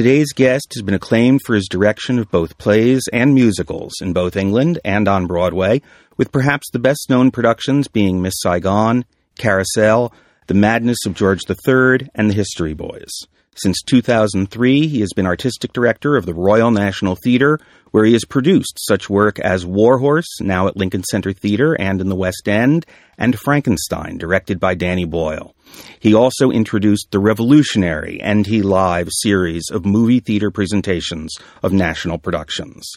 Today's guest has been acclaimed for his direction of both plays and musicals in both England and on Broadway, with perhaps the best known productions being Miss Saigon, Carousel, The Madness of George III, and The History Boys. Since 2003, he has been artistic director of the Royal National Theatre, where he has produced such work as Warhorse, now at Lincoln Center Theatre and in the West End, and Frankenstein, directed by Danny Boyle. He also introduced the Revolutionary NT Live series of movie theatre presentations of national productions.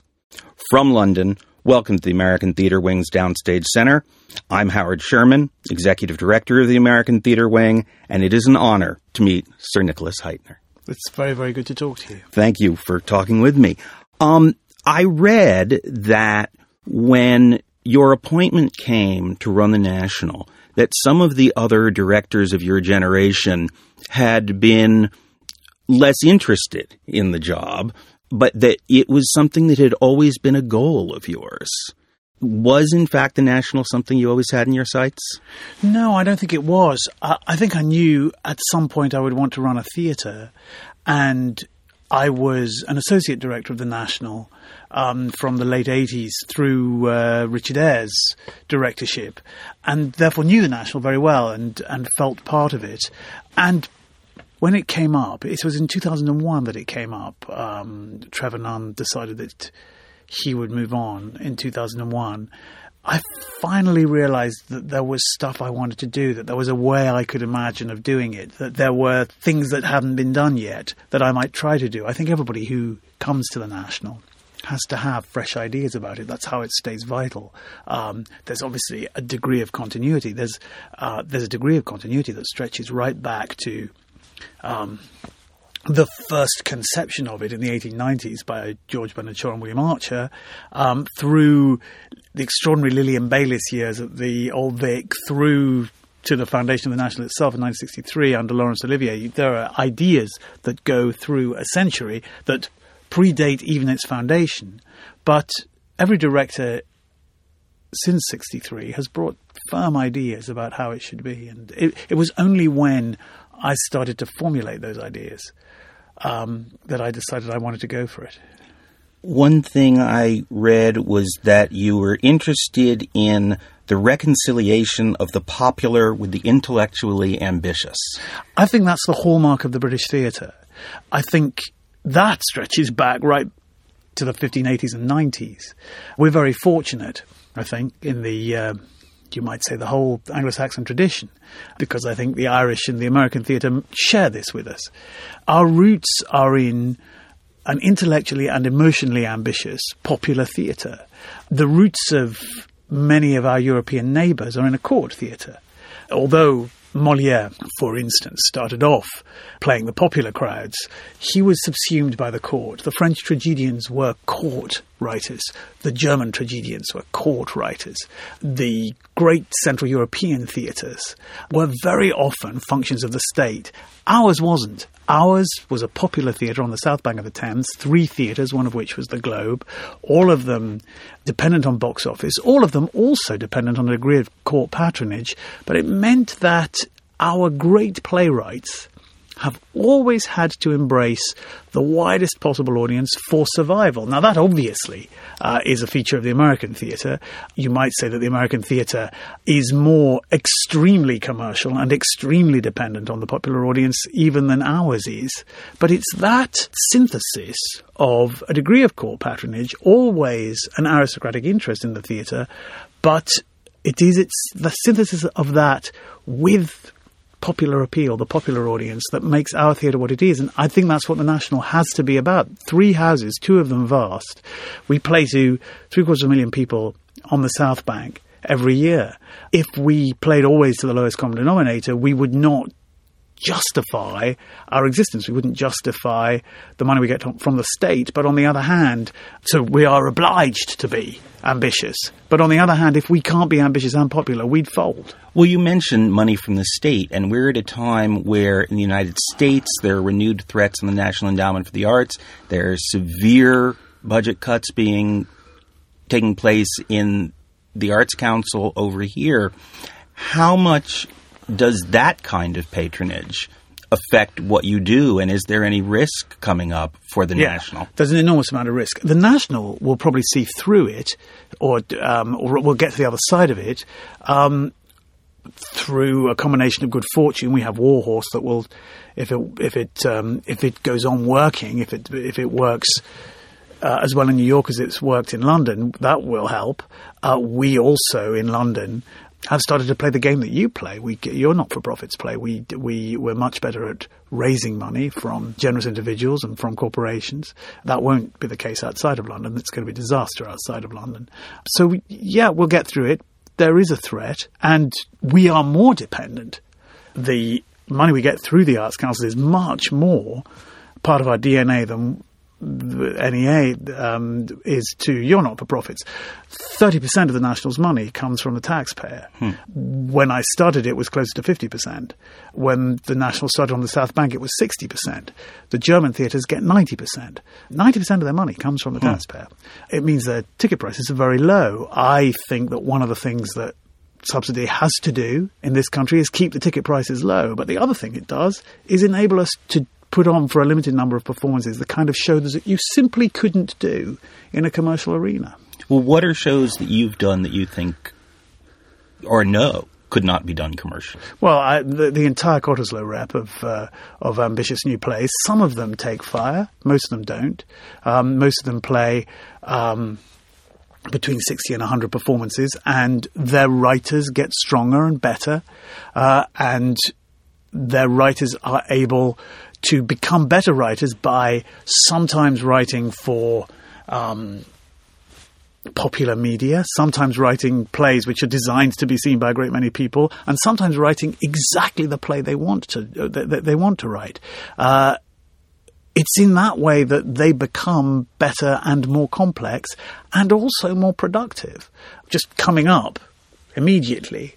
From London, welcome to the American Theatre Wing's Downstage Center. I'm Howard Sherman, Executive Director of the American Theatre Wing, and it is an honor to meet Sir Nicholas Hytner. It's very, very good to talk to you. Thank you for talking with me. Um, I read that when your appointment came to run the National, that some of the other directors of your generation had been less interested in the job, but that it was something that had always been a goal of yours. Was, in fact, the National something you always had in your sights? No, I don't think it was. I, I think I knew at some point I would want to run a theatre, and I was an associate director of the National um, from the late 80s through uh, Richard Eyre's directorship, and therefore knew the National very well and, and felt part of it. And when it came up, it was in 2001 that it came up. Um, Trevor Nunn decided that he would move on in 2001. I finally realized that there was stuff I wanted to do, that there was a way I could imagine of doing it, that there were things that hadn't been done yet that I might try to do. I think everybody who comes to the National has to have fresh ideas about it. That's how it stays vital. Um, there's obviously a degree of continuity. There's uh, there's a degree of continuity that stretches right back to um, the first conception of it in the 1890s by George Bernard Shaw and William Archer, um, through the extraordinary Lilian Baylis years at the Old Vic, through to the foundation of the National itself in 1963 under Laurence Olivier. There are ideas that go through a century that predate even its foundation. But every director since 63 has brought firm ideas about how it should be. And it, it was only when I started to formulate those ideas um, that I decided I wanted to go for it. One thing I read was that you were interested in the reconciliation of the popular with the intellectually ambitious. I think that's the hallmark of the British theatre. I think that stretches back right to the 1580s and 90s. We're very fortunate, I think, in the, uh, you might say, the whole Anglo Saxon tradition, because I think the Irish and the American theatre share this with us. Our roots are in an intellectually and emotionally ambitious popular theatre. The roots of many of our European neighbours are in a court theatre. Although Moliere, for instance, started off playing the popular crowds. He was subsumed by the court. The French tragedians were court writers. The German tragedians were court writers. The great Central European theatres were very often functions of the state. Ours wasn't. Ours was a popular theatre on the south bank of the Thames, three theatres, one of which was the Globe, all of them dependent on box office, all of them also dependent on a degree of court patronage, but it meant that our great playwrights have always had to embrace the widest possible audience for survival. Now, that obviously uh, is a feature of the American theatre. You might say that the American theatre is more extremely commercial and extremely dependent on the popular audience even than ours is. But it's that synthesis of a degree of court patronage, always an aristocratic interest in the theatre, but it is it's the synthesis of that with popular appeal, the popular audience that makes our theatre what it is. And I think that's what the National has to be about. Three houses, two of them vast. We play to three quarters of a million people on the South Bank every year. If we played always to the lowest common denominator, we would not justify our existence. We wouldn't justify the money we get from the state. But on the other hand, so we are obliged to be ambitious. But on the other hand, if we can't be ambitious and popular, we'd fold. Well, you mentioned money from the state, and we're at a time where in the United States there are renewed threats on the National Endowment for the Arts. There are severe budget cuts being taking place in the Arts Council over here. How much does that kind of patronage affect what you do? And is there any risk coming up for the Yeah, national? There's an enormous amount of risk. The national will probably see through it, or um, or will get to the other side of it um, through a combination of good fortune. We have Warhorse that will, if it if it um, if it goes on working, if it if it works. Uh, as well in New York as it's worked in London, that will help. Uh, we also in London have started to play the game that you play. We, you're not for profits play. We, we, we're much better at raising money from generous individuals and from corporations. That won't be the case outside of London. It's going to be disaster outside of London. So, we, yeah, we'll get through it. There is a threat, and we are more dependent. The money we get through the Arts Council is much more part of our DNA than NEA um, is to you're not for profits. Thirty percent of the national's money comes from the taxpayer. When I started, it was closer to fifty percent. When the national started on the South Bank, it was sixty percent. The German theatres get ninety percent. Ninety percent of their money comes from the taxpayer. It means their ticket prices are very low. I think that one of the things that subsidy has to do in this country is keep the ticket prices low. But the other thing it does is enable us to put on for a limited number of performances the kind of shows that you simply couldn't do in a commercial arena. Well, what are shows that you've done that you think or know could not be done commercially? Well, I, the, the entire Cottesloe rep of uh, of ambitious new plays. Some of them take fire. Most of them don't. Um, most of them play. Um, between 60 and 100 performances, and their writers get stronger and better, uh, and their writers are able to become better writers by sometimes writing for um, popular media, sometimes writing plays which are designed to be seen by a great many people, and sometimes writing exactly the play they want to uh, that they want to write. Uh, it's in that way that they become better and more complex and also more productive. Just coming up immediately,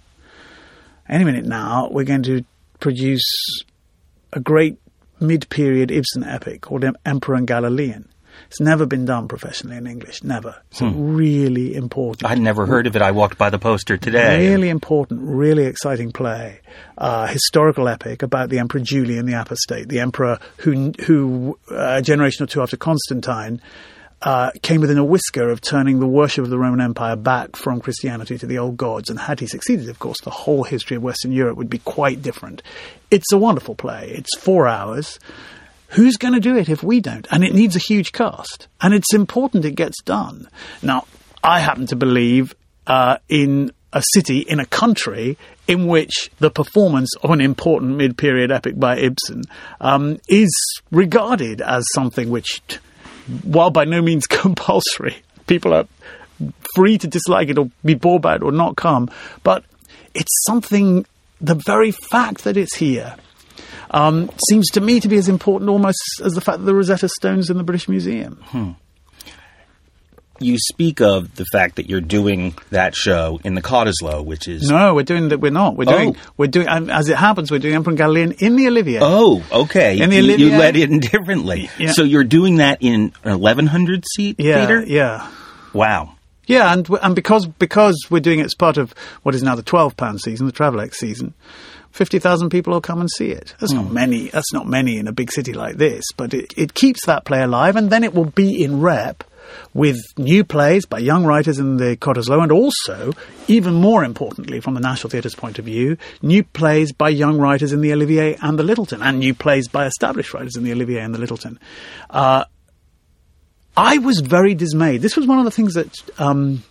any minute now, we're going to produce a great mid period Ibsen epic called Emperor and Galilean. It's never been done professionally in English, never. It's really important. I'd never heard of it. I walked by the poster today. Really important, really exciting play, uh, historical epic about the Emperor Julian the Apostate, the emperor who, who uh, a generation or two after Constantine, uh, came within a whisker of turning the worship of the Roman Empire back from Christianity to the old gods. And had he succeeded, of course, the whole history of Western Europe would be quite different. It's a wonderful play. It's four hours. Who's going to do it if we don't? And it needs a huge cast. And it's important it gets done. Now, I happen to believe uh, in a city, in a country, in which the performance of an important mid period epic by Ibsen um, is regarded as something which, while by no means compulsory, people are free to dislike it or be bored by it or not come, but it's something, the very fact that it's here um, seems to me to be as important almost as the fact that the Rosetta Stone's in the British Museum. You speak of the fact that you're doing that show in the Cottesloe, which is No, we're doing that. We're not. We're doing. Oh. We're doing. As it happens, we're doing Emperor and Galilean in the Olivier. Oh, okay. In the you, you Olivier- let in differently. Yeah. So you're doing that in an 1100 seat yeah, theater? yeah, Wow. yeah, and and because because we're doing it as part of what is now the twelve pound season, the Travelex season. Fifty thousand people will come and see it. That's not hmm. many. That's not many in a big city like this, but it, it keeps that play alive, and then it will be in rep with new plays by young writers in the Cottesloe, and also, even more importantly, from the National Theatre's point of view, new plays by young writers in the Olivier and the Lyttelton, and new plays by established writers in the Olivier and the Lyttelton. Uh, I was very dismayed. This was one of the things that um,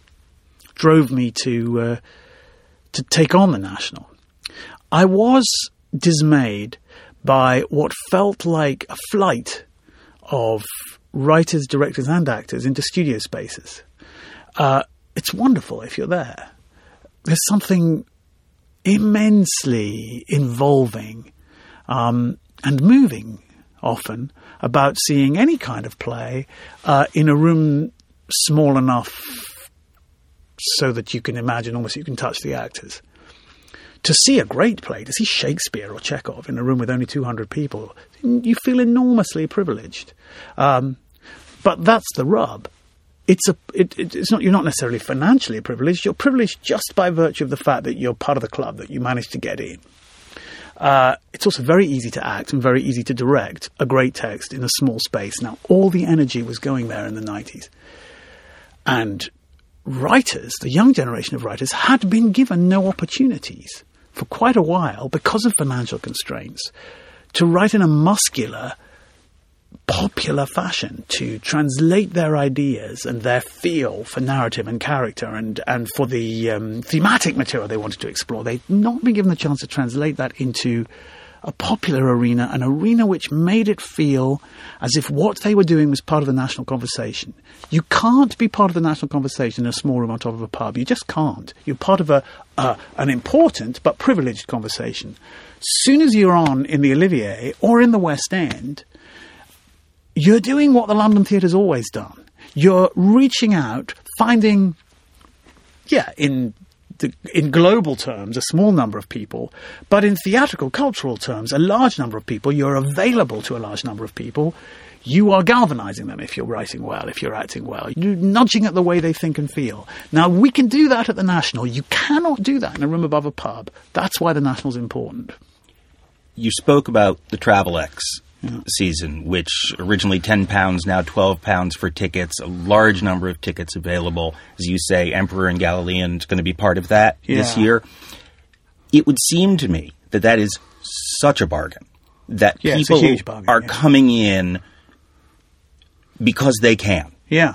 drove me to uh, to take on the national. I was dismayed by what felt like a flight of writers, directors, and actors into studio spaces. Uh, it's wonderful if you're there. There's something immensely involving um, and moving often about seeing any kind of play uh, in a room small enough so that you can imagine almost you can touch the actors. To see a great play, to see Shakespeare or Chekhov in a room with only 200 people, you feel enormously privileged. Um, but that's the rub. It's a. It, it, it's not. You're not necessarily financially privileged. You're privileged just by virtue of the fact that you're part of the club that you managed to get in. Uh, it's also very easy to act and very easy to direct a great text in a small space. Now, all the energy was going there in the 90s. And writers, the young generation of writers, had been given no opportunities for quite a while because of financial constraints to write in a muscular, popular fashion to translate their ideas and their feel for narrative and character and, and for the um, thematic material they wanted to explore. They'd not been given the chance to translate that into a popular arena, an arena which made it feel as if what they were doing was part of the national conversation. You can't be part of the national conversation in a small room on top of a pub. You just can't. You're part of a, an important but privileged conversation. Soon as you're on in the Olivier or in the West End, you're doing what the London Theatre's always done. You're reaching out, finding, yeah, in the, in global terms, a small number of people, but in theatrical, cultural terms, a large number of people. You're available to a large number of people. You are galvanizing them if you're writing well, if you're acting well. You're nudging at the way they think and feel. Now, we can do that at the National. You cannot do that in a room above a pub. That's why the National's important. You spoke about the Travelex season, which originally ten pounds, now twelve pounds for tickets. A large number of tickets available, as you say. Emperor and Galilean is going to be part of that Yeah. this year. It would seem to me that that is such a bargain that Yeah, people bargain, are yeah. coming in because they can. Yeah.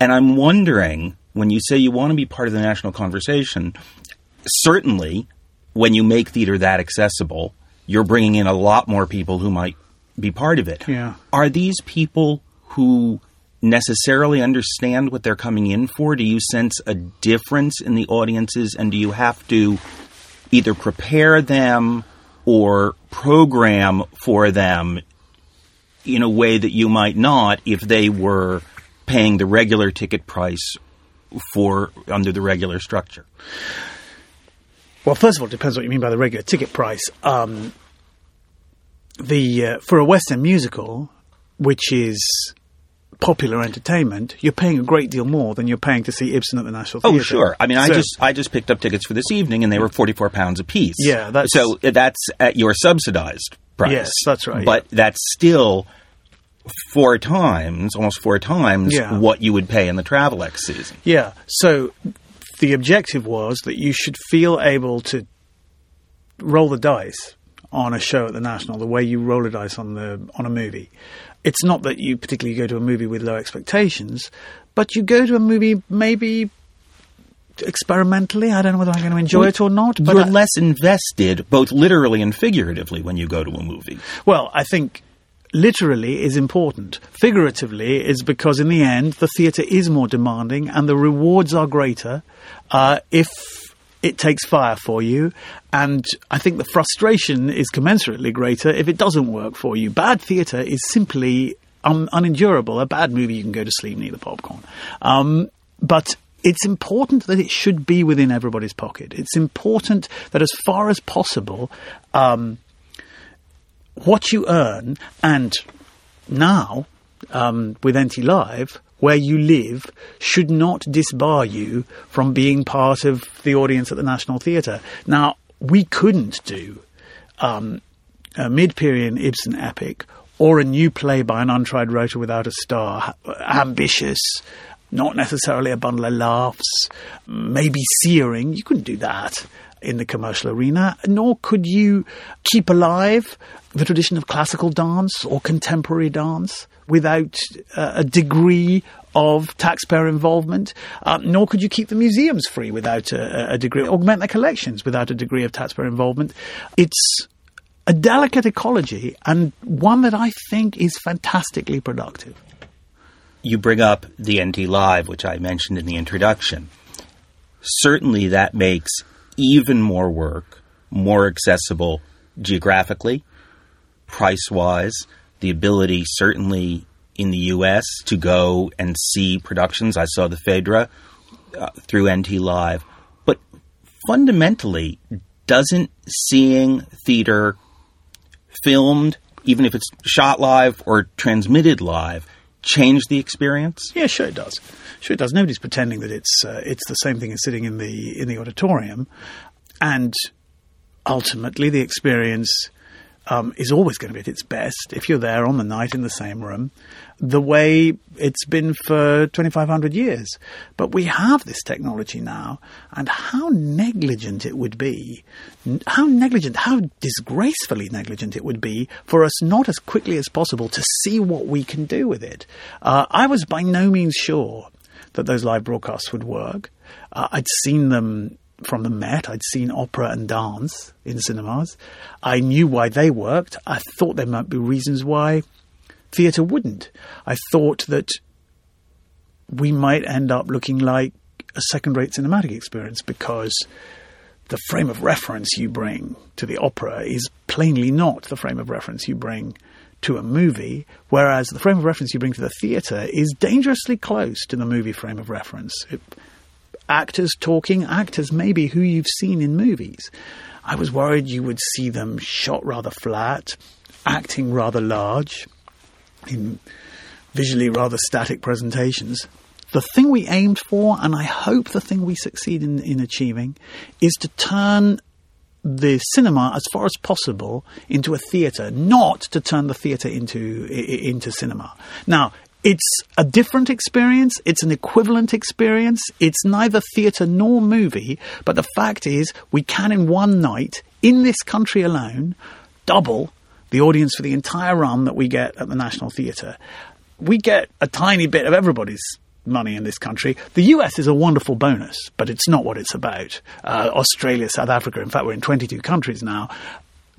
And I'm wondering when you say you want to be part of the national conversation, certainly when you make theater that accessible, you're bringing in a lot more people who might be part of it. Yeah. Are these people who necessarily understand what they're coming in for? Do you sense a difference in the audiences and do you have to either prepare them or program for them in a way that you might not if they were paying the regular ticket price for under the regular structure. Well, first of all, it depends what you mean by the regular ticket price. Um, the uh, for a West End musical, which is popular entertainment, you're paying a great deal more than you're paying to see Ibsen at the National Theatre. Oh, sure. I mean, I just I just picked up tickets for this evening, and they were forty four pounds a piece. Yeah, that's- so that's at your subsidized price. Yes, that's right, But that's still four times, almost four times, Yeah. what you would pay in the Travelex season. Yeah. So the objective was that you should feel able to roll the dice on a show at the National the way you roll a dice on the on a movie. It's not that you particularly go to a movie with low expectations, but you go to a movie maybe experimentally. I don't know whether I'm going to enjoy it or not. But You're I- less invested, both literally and figuratively, when you go to a movie. Well, I think literally is important. Figuratively is because in the end the theatre is more demanding and the rewards are greater uh, if it takes fire for you. And I think the frustration is commensurately greater if it doesn't work for you. Bad theatre is simply un- unendurable. A bad movie, you can go to sleep and eat the popcorn. Um, but it's important that it should be within everybody's pocket. It's important that as far as possible, um, what you earn and now um, with NT Live, where you live should not disbar you from being part of the audience at the National Theatre. Now, we couldn't do um, a mid-period Ibsen epic or a new play by an untried writer without a star, ambitious, not necessarily a bundle of laughs, maybe searing. You couldn't do that in the commercial arena, nor could you keep alive the tradition of classical dance or contemporary dance without uh, a degree of taxpayer involvement, uh, nor could you keep the museums free without a, a degree, augment their collections without a degree of taxpayer involvement. It's a delicate ecology and one that I think is fantastically productive. you bring up the NT Live, which I mentioned in the introduction. Certainly, that makes even more work more accessible geographically, price wise, the ability, certainly in the U.S., to go and see productions. I saw the Phaedra uh, through NT Live. But fundamentally, doesn't seeing theater filmed, even if it's shot live or transmitted live, change the experience? Yeah, sure it does. Sure it does. Nobody's pretending that it's uh, it's the same thing as sitting in the in the auditorium, and ultimately the experience um, is always going to be at its best if you're there on the night in the same room, the way it's been for 2,500 years. But we have this technology now, and how negligent it would be, how negligent, how disgracefully negligent it would be for us not as quickly as possible to see what we can do with it. Uh, I was by no means sure that those live broadcasts would work. Uh, I'd seen them from the Met. I'd seen opera and dance in cinemas. I knew why they worked. I thought there might be reasons why theatre wouldn't. I thought that we might end up looking like a second rate cinematic experience because the frame of reference you bring to the opera is plainly not the frame of reference you bring to a movie, whereas the frame of reference you bring to the theatre is dangerously close to the movie frame of reference. It, actors talking, actors maybe who you've seen in movies. I was worried you would see them shot rather flat, acting rather large, in visually rather static presentations. The thing we aimed for, and I hope the thing we succeed in, in achieving, is to turn the cinema as far as possible into a theatre, not to turn the theatre into into cinema. Now, it's a different experience. It's an equivalent experience. It's neither theatre nor movie. But the fact is, we can in one night, in this country alone, double the audience for the entire run that we get at the National Theatre. We get a tiny bit of everybody's money in this country. The US is a wonderful bonus, but it's not what it's about. Uh, Australia, South Africa, in fact, we're in 22 countries now.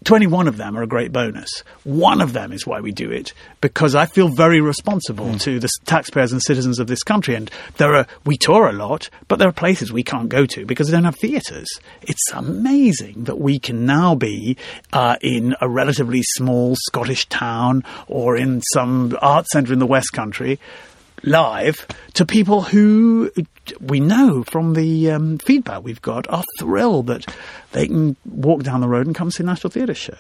21 of them are a great bonus. One of them is why we do it, because I feel very responsible mm. to the taxpayers and citizens of this country. And there are, we tour a lot, but there are places we can't go to because they don't have theatres. It's amazing that we can now be uh, in a relatively small Scottish town or in some art centre in the West Country live to people who we know from the um, feedback we've got are thrilled that they can walk down the road and come see a National Theatre show.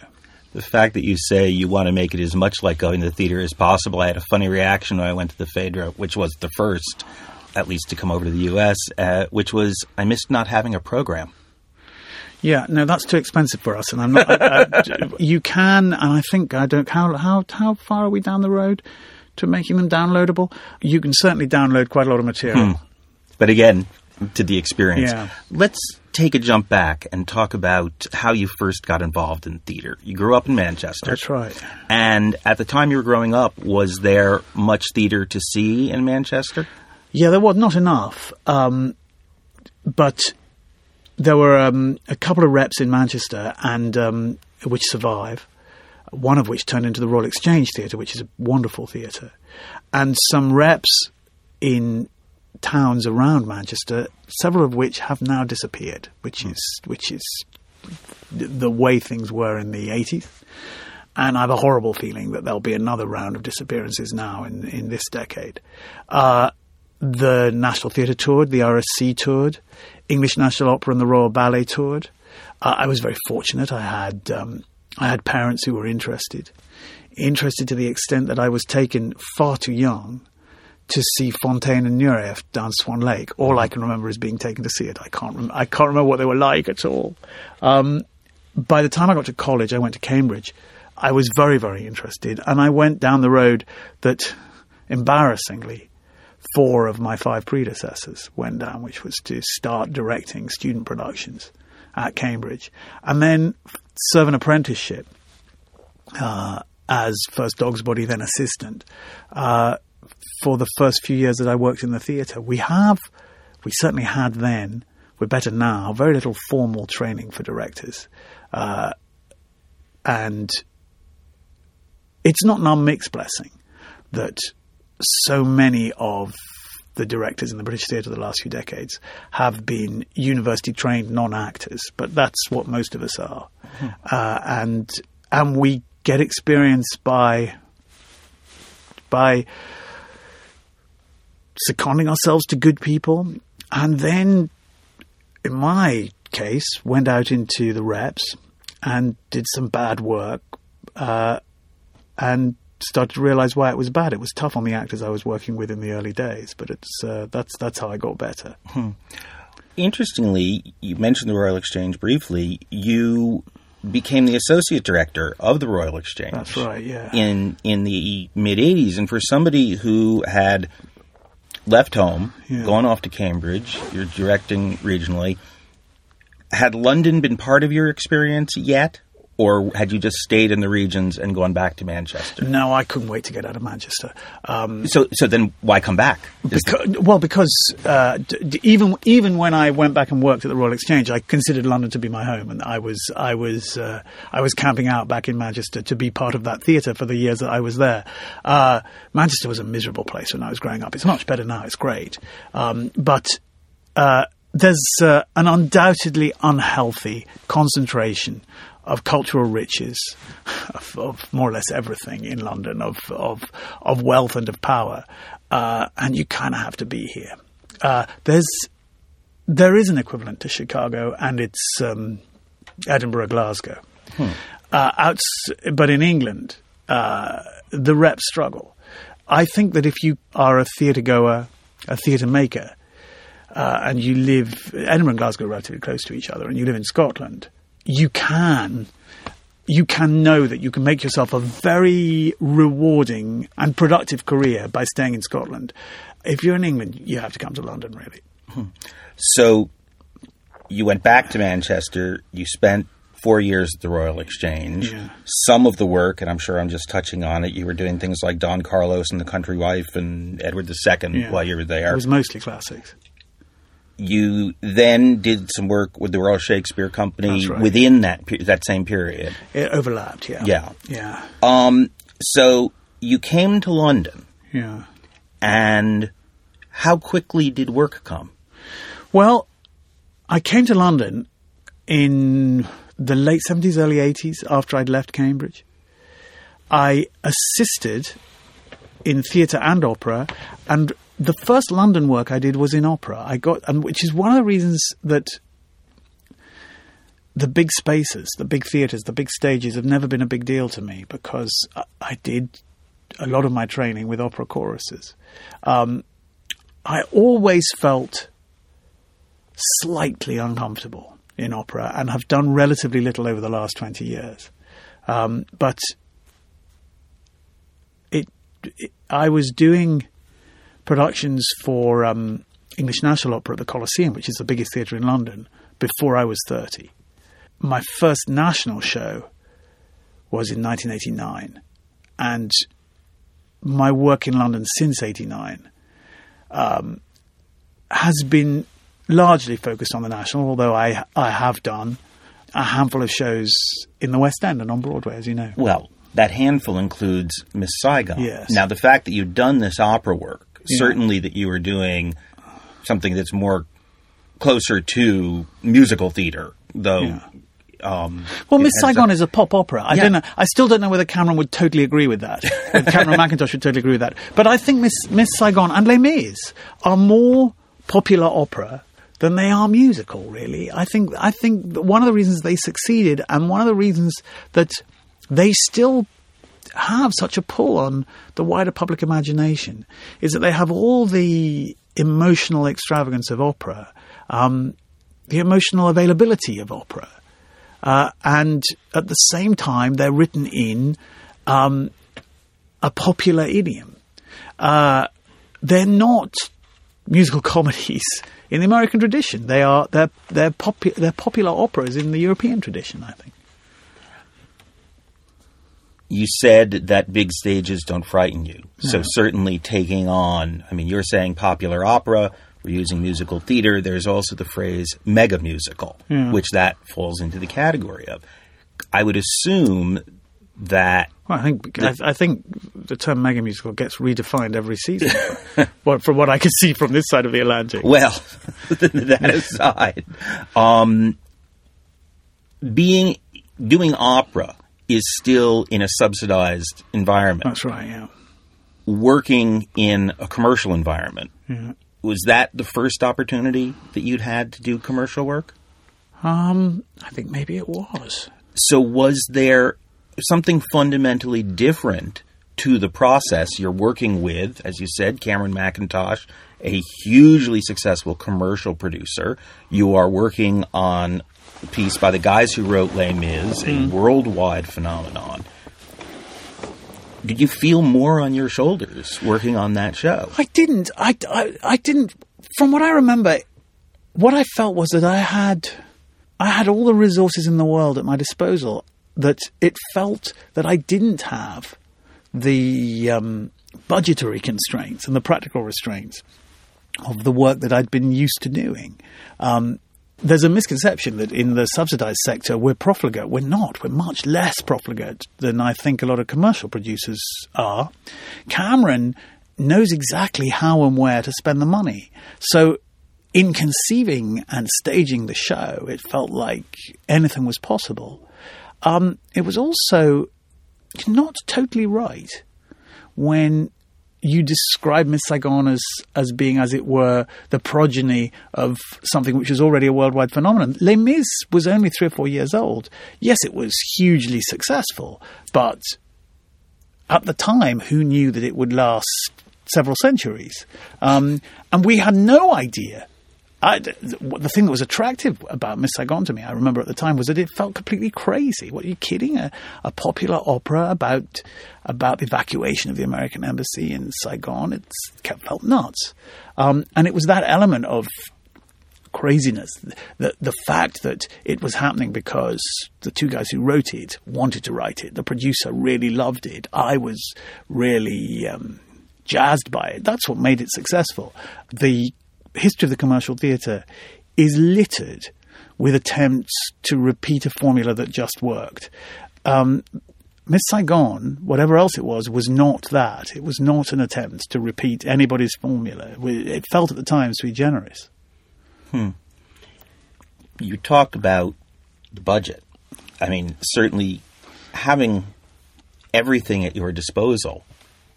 The fact that you say you want to make it as much like going to the theatre as possible, I had a funny reaction when I went to the Phaedra, which was the first, at least, to come over to the U.S., uh, which was I missed not having a program. Yeah, no, that's too expensive for us, and I'm not. I, I, you can, and I think I don't. How how how far are we down the road? to making them downloadable. You can certainly download quite a lot of material. Hmm. But again, to the experience. Yeah. Let's take a jump back and talk about how you first got involved in theater. You grew up in Manchester. That's right. And at the time you were growing up, was there much theater to see in Manchester? Yeah, there was not enough. Um, but there were um, a couple of reps in Manchester and um, which survive one of which turned into the Royal Exchange Theatre, which is a wonderful theatre, and some reps in towns around Manchester, several of which have now disappeared, which is which is the way things were in the 80s. And I have a horrible feeling that there'll be another round of disappearances now in, in this decade. Uh, the National Theatre toured, the RSC toured, English National Opera and the Royal Ballet toured. Uh, I was very fortunate. I had um, I had parents who were interested, interested to the extent that I was taken far too young to see Fonteyn and Nureyev down Swan Lake. All I can remember is being taken to see it. I can't. Rem- I can't remember what they were like at all. Um, by the time I got to college, I went to Cambridge. I was very, very interested, and I went down the road that, embarrassingly, four of my five predecessors went down, which was to start directing student productions at Cambridge, and then serve an apprenticeship uh, as first dog's body, then assistant. Uh, for the first few years that I worked in the theatre, we have, we certainly had then, we're better now, very little formal training for directors. Uh, and it's not an unmixed blessing that so many of the directors in the British theatre the last few decades have been university trained non actors, but that's what most of us are. Mm-hmm. Uh, and and we get experience by by seconding ourselves to good people, and then, in my case, went out into the reps and did some bad work, uh, and started to realize why it was bad. It was tough on the actors I was working with in the early days, but it's uh, that's that's how I got better. Hmm. interestingly, you mentioned the Royal Exchange briefly. You became the associate director of the Royal Exchange. That's right, yeah. In in the mid '80s, and for somebody who had left home, Yeah. gone off to Cambridge, you're directing regionally. Had London been part of your experience yet, or had you just stayed in the regions and gone back to Manchester? No, I couldn't wait to get out of Manchester. Um, So, so then why come back? Because, well, because uh, d- even even when I went back and worked at the Royal Exchange, I considered London to be my home, and I was I was uh, I was camping out back in Manchester to be part of that theatre for the years that I was there. Uh, Manchester was a miserable place when I was growing up. It's much better now. It's great, um, but. Uh, there's uh, an undoubtedly unhealthy concentration of cultural riches, of, of more or less everything in London, of of, of wealth and of power, uh, and you kind of have to be here. Uh, there's there is an equivalent to Chicago, and it's um, Edinburgh, Glasgow. Uh, outs- but in England, uh, the reps struggle. I think that if you are a theatre goer, a theatre maker, uh, and you live Edinburgh and Glasgow are relatively close to each other, and you live in Scotland, you can you can know that you can make yourself a very rewarding and productive career by staying in Scotland. If you're in England, you have to come to London, really. Hmm. So you went back to Manchester. You spent four years at the Royal Exchange. Yeah. Some of the work, and I'm sure I'm just touching on it, you were doing things like Don Carlos and the Country Wife and Edward II Yeah. while you were there. It was mostly classics. You then did some work with the Royal Shakespeare Company right. within that that same period. It overlapped, yeah. Yeah. Yeah. Um, so you came to London, Yeah. and how quickly did work come? Well, I came to London in the late 70s, early 80s after I'd left Cambridge. I assisted in theatre and opera, and the first London work I did was in opera. I got, and which is one of the reasons that the big spaces, the big theatres, the big stages have never been a big deal to me because I, I did a lot of my training with opera choruses. Um, I always felt slightly uncomfortable in opera and have done relatively little over the last 20 years. Um, but it, it, I was doing productions for um, English National Opera at the Coliseum, which is the biggest theatre in London, before I was 30. My first national show was in 1989, and my work in London since 89 um, has been largely focused on the national, although I I have done a handful of shows in the West End and on Broadway, as you know. Well, that handful includes Miss Saigon. Yes. Now, the fact that you've done this opera work, Yeah. certainly that you were doing something that's more closer to musical theater, though. Yeah. Um, Well, Miss Saigon a- is a pop opera. I Yeah. don't know. I still don't know whether Cameron would totally agree with that. Cameron Mackintosh would totally agree with that. But I think Miss Miss Saigon and Les Mis are more popular opera than they are musical. Really, I think. I think one of the reasons they succeeded, and one of the reasons that they still have such a pull on the wider public imagination, is that they have all the emotional extravagance of opera, um, the emotional availability of opera. Uh, and at the same time, they're written in um, a popular idiom. Uh, they're not musical comedies in the American tradition. They are they're they're, popu- they're popular operas in the European tradition. I think. You said that big stages don't frighten you. So certainly taking on, I mean, you're saying popular opera, we're using musical theater. There's also the phrase mega musical, Yeah. which that falls into the category of. I would assume that Well, I think I, I think the term mega musical gets redefined every season. well, from what I can see from this side of the Atlantic. Well, that aside, um, being doing opera is still in a subsidized environment. That's right. Yeah. Working in a commercial environment was that the first opportunity that you'd had to do commercial work? Um, I think maybe it was. So was there something fundamentally different to the process. You're working with, as you said, Cameron Mackintosh, a hugely successful commercial producer. You are working on piece by the guys who wrote Les Mis, a worldwide phenomenon. Did you feel more on your shoulders working on that show? I didn't. I, I, I didn't. From what I remember, what I felt was that I had, I had all the resources in the world at my disposal. That it felt that I didn't have the um, budgetary constraints and the practical restraints of the work that I'd been used to doing. Um, there's a misconception that in the subsidized sector we're profligate. We're not. We're much less profligate than I think a lot of commercial producers are. Cameron knows exactly how and where to spend the money. So in conceiving and staging the show, it felt like anything was possible. Um, it was also not totally right when you describe Miss Saigon as, as being, as it were, the progeny of something which was already a worldwide phenomenon. Les Mis was only three or four years old. Yes, it was hugely successful, but at the time, who knew that it would last several centuries? Um, and we had no idea I, the thing that was attractive about Miss Saigon to me, I remember at the time, was that it felt completely crazy. What are you kidding? A, a popular opera about about the evacuation of the American embassy in Saigon. It felt nuts, um, and it was that element of craziness, the the fact that it was happening because the two guys who wrote it wanted to write it. The producer really loved it. I was really. Um, jazzed by it. That's what made it successful. The history of the commercial theatre is littered with attempts to repeat a formula that just worked. Um, Miss Saigon, whatever else it was, was not that. It was not an attempt to repeat anybody's formula. It felt at the time sui generis. Hmm. You talk about the budget. I mean, certainly having everything at your disposal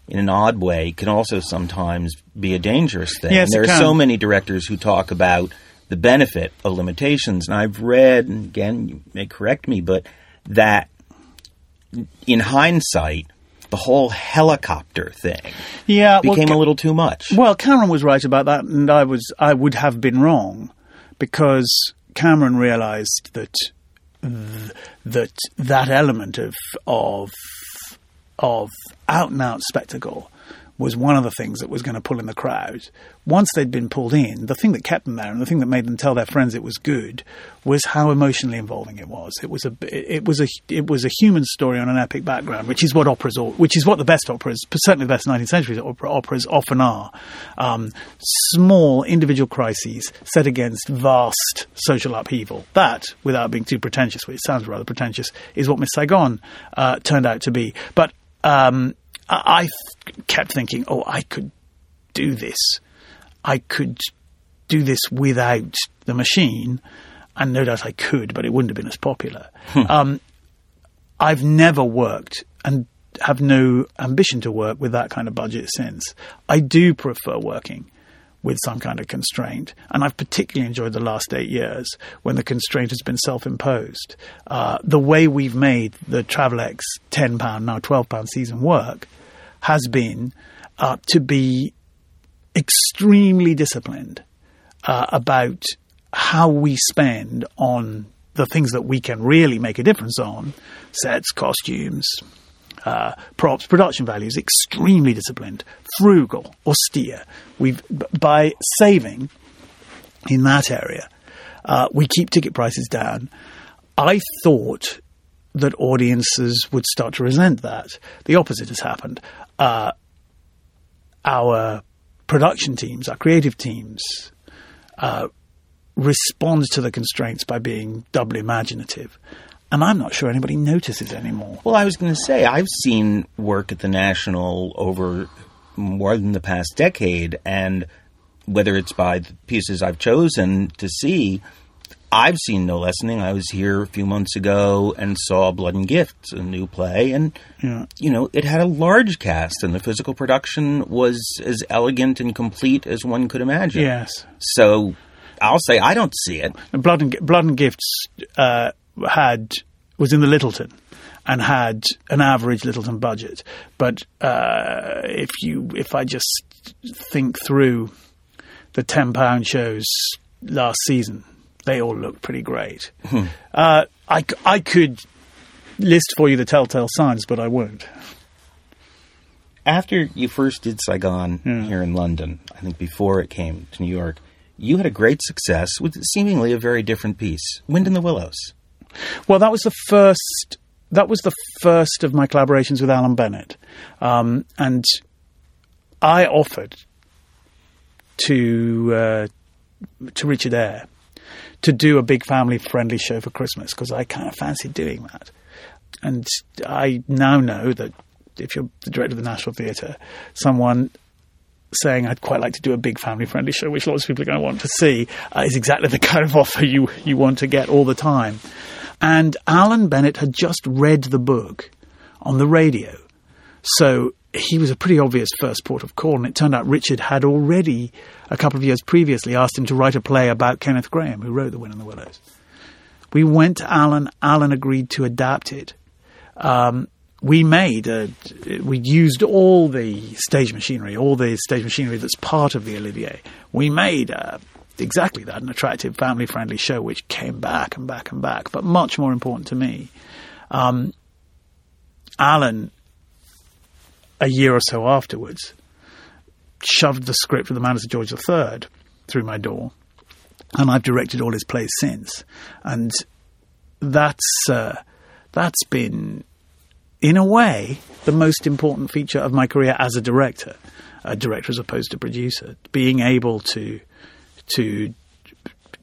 in an odd way can also sometimes be a dangerous thing. Yes, there are so many directors who talk about the benefit of limitations, and I've read, and again, you may correct me, but that in hindsight, the whole helicopter thing yeah, became well, a little too much. Well, Cameron was right about that, and I was I would have been wrong because Cameron realised that that that element of of of out and out spectacle was one of the things that was going to pull in the crowd. Once they'd been pulled in, the thing that kept them there and the thing that made them tell their friends it was good was how emotionally involving it was. It was a it was a it was a human story on an epic background, which is what operas, all, which is what the best operas, certainly the best 19th century opera, operas, often are. Um, small individual crises set against vast social upheaval. That, without being too pretentious, which sounds rather pretentious, is what Miss Saigon uh, turned out to be. But um, I, kept thinking, oh, I could do this. I could do this without the machine. And no doubt I could, but it wouldn't have been as popular. Hmm. um, I've never worked and have no ambition to work with that kind of budget since. I do prefer working with some kind of constraint. And I've particularly enjoyed the last eight years when the constraint has been self imposed. Uh, the way we've made the Travelex £10, now £12 season work has been uh, to be extremely disciplined uh, about how we spend on the things that we can really make a difference on sets, costumes, uh, props, production values, extremely disciplined, frugal, austere. We've by saving in that area, uh, we keep ticket prices down. I thought that audiences would start to resent that. The opposite has happened. Uh, our production teams, our creative teams, uh, respond to the constraints by being doubly imaginative. And I'm not sure anybody notices anymore. Well, I was going to say, I've seen work at the National over more than the past decade, and whether it's by the pieces I've chosen to see, I've seen no lessening. I was here a few months ago and saw Blood and Gifts, a new play, and yeah. you know it had a large cast, and the physical production was as elegant and complete as one could imagine. Yes. So I'll say I don't see it. Blood and Blood and Gifts uh, had was in the Lyttelton and had an average Lyttelton budget. But uh, if you, if I just think through the ten pound shows last season, they all look pretty great. Uh, I, I could list for you the telltale signs, but I won't. After you first did Saigon here in London, I think before it came to New York, you had a great success with seemingly a very different piece, Wind in the Willows. Well, that was the first. That was the first of my collaborations with Alan Bennett, um, and I offered to uh, to Richard Eyre to do a big family friendly show for Christmas because I kind of fancied doing that. And I now know that if you're the director of the National Theatre, someone saying I'd quite like to do a big family friendly show, which lots of people are going to want to see, uh, is exactly the kind of offer you, you want to get all the time. And Alan Bennett had just read the book on the radio. So he was a pretty obvious first port of call, and it turned out Richard had already, a couple of years previously, asked him to write a play about Kenneth Grahame, who wrote The Wind in the Willows. We went to Alan. Alan agreed to adapt it. Um, we made, a, we used all the stage machinery, all the stage machinery that's part of the Olivier. We made uh, exactly that, an attractive, family friendly show which came back and back and back. But much more important to me, um, Alan, a year or so afterwards, shoved the script of The Madness of George III through my door, and I've directed all his plays since. And that's uh, that's been, in a way, the most important feature of my career as a director, a director as opposed to producer, being able to to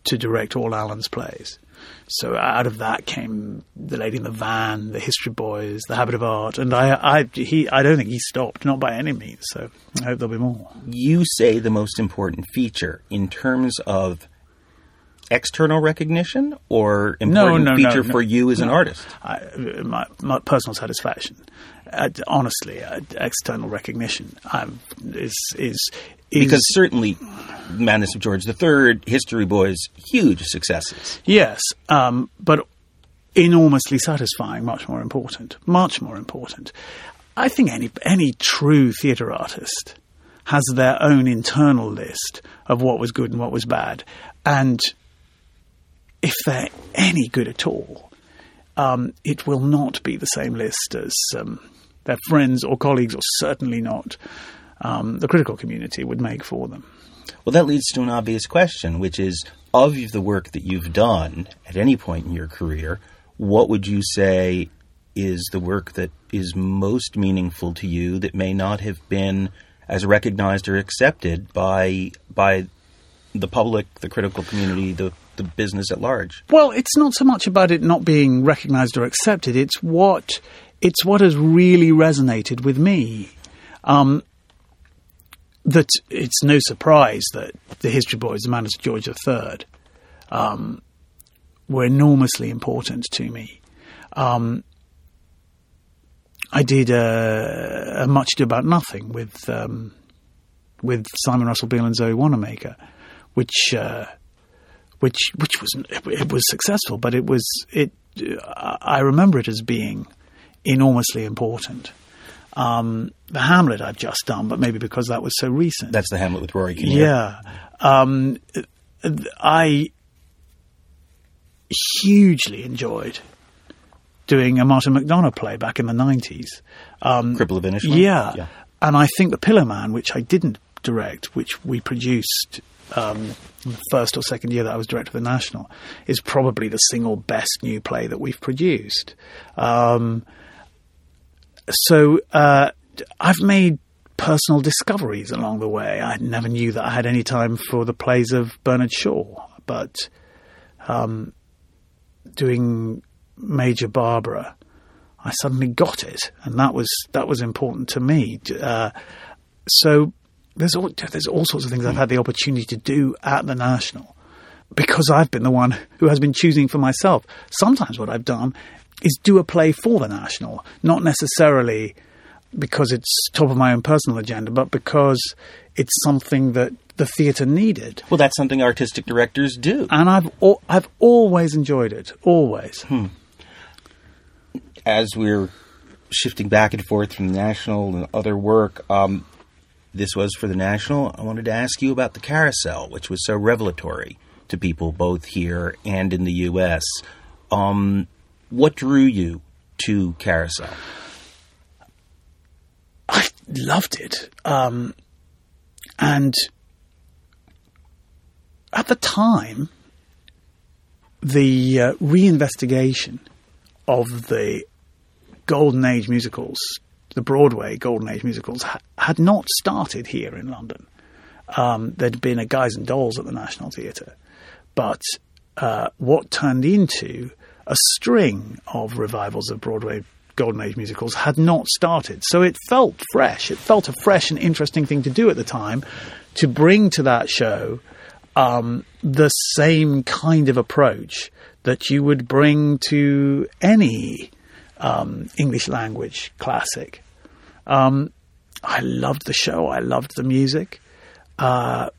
to direct all Alan's plays. So out of that came The Lady in the Van, The History Boys, The Habit of Art, and I, I, he, I don't think he stopped, not by any means. So I hope there'll be more. You say the most important feature in terms of external recognition or important no, no, feature no. for you as an artist? I, my, my personal satisfaction. Uh, honestly, uh, external recognition um, is is is Because certainly, Madness of George III, History Boys, huge successes. yes, um, but enormously satisfying. Much more important. Much more important. I think any any true theatre artist has their own internal list of what was good and what was bad, and if they're any good at all, um, it will not be the same list as um, their friends or colleagues, or certainly not um, the critical community would make for them. Well, that leads to an obvious question, which is of the work that you've done at any point in your career, what would you say is the work that is most meaningful to you that may not have been as recognized or accepted by by the public, the critical community, the the business at large? Well, it's not so much about it not being recognised or accepted. It's what it's what has really resonated with me. Um, that it's no surprise that the History Boys, the Madness of George III, um, were enormously important to me. Um, I did a, a Much Ado About Nothing with um, with Simon Russell Beale and Zoe Wanamaker, which uh, which which was it was successful, but it was it. I remember it as being enormously important. Um, the Hamlet I've just done, but maybe because that was so recent. That's the Hamlet with Rory Kinnear. Yeah. Um, I hugely enjoyed doing a Martin McDonagh play back in the 90s. Um, Cripple of Inishmaan? Yeah. Yeah. And I think The Pillowman, which I didn't direct, which we produced um, the first or second year that I was director of the National, is probably the single best new play that we've produced. Um, so uh, I've made personal discoveries along the way. I never knew that I had any time for the plays of Bernard Shaw, but um, doing Major Barbara, I suddenly got it, and that was that was important to me. Uh, so there's all, there's all sorts of things I've had the opportunity to do at the National because I've been the one who has been choosing for myself. Sometimes what I've done is do a play for the National, not necessarily because it's top of my own personal agenda, but because it's something that the theatre needed. Well, that's something artistic directors do. And I've al- I've always enjoyed it, always. as we're shifting back and forth from the National and other work, um, this was for the National. I wanted to ask you about the carousel, which was so revelatory to people both here and in the U.S. Um, what drew you to carousel? I loved it. Um, and at the time, the uh, reinvestigation of the Golden Age musicals, the Broadway Golden Age musicals, ha- had not started here in London. Um, there'd been a Guys and Dolls at the National Theatre, but uh, what turned into a string of revivals of Broadway Golden Age musicals had not started. So it felt fresh. It felt a fresh and interesting thing to do at the time to bring to that show um, the same kind of approach that you would bring to any um, English language classic. Um, I loved the show. I loved the music. Uh,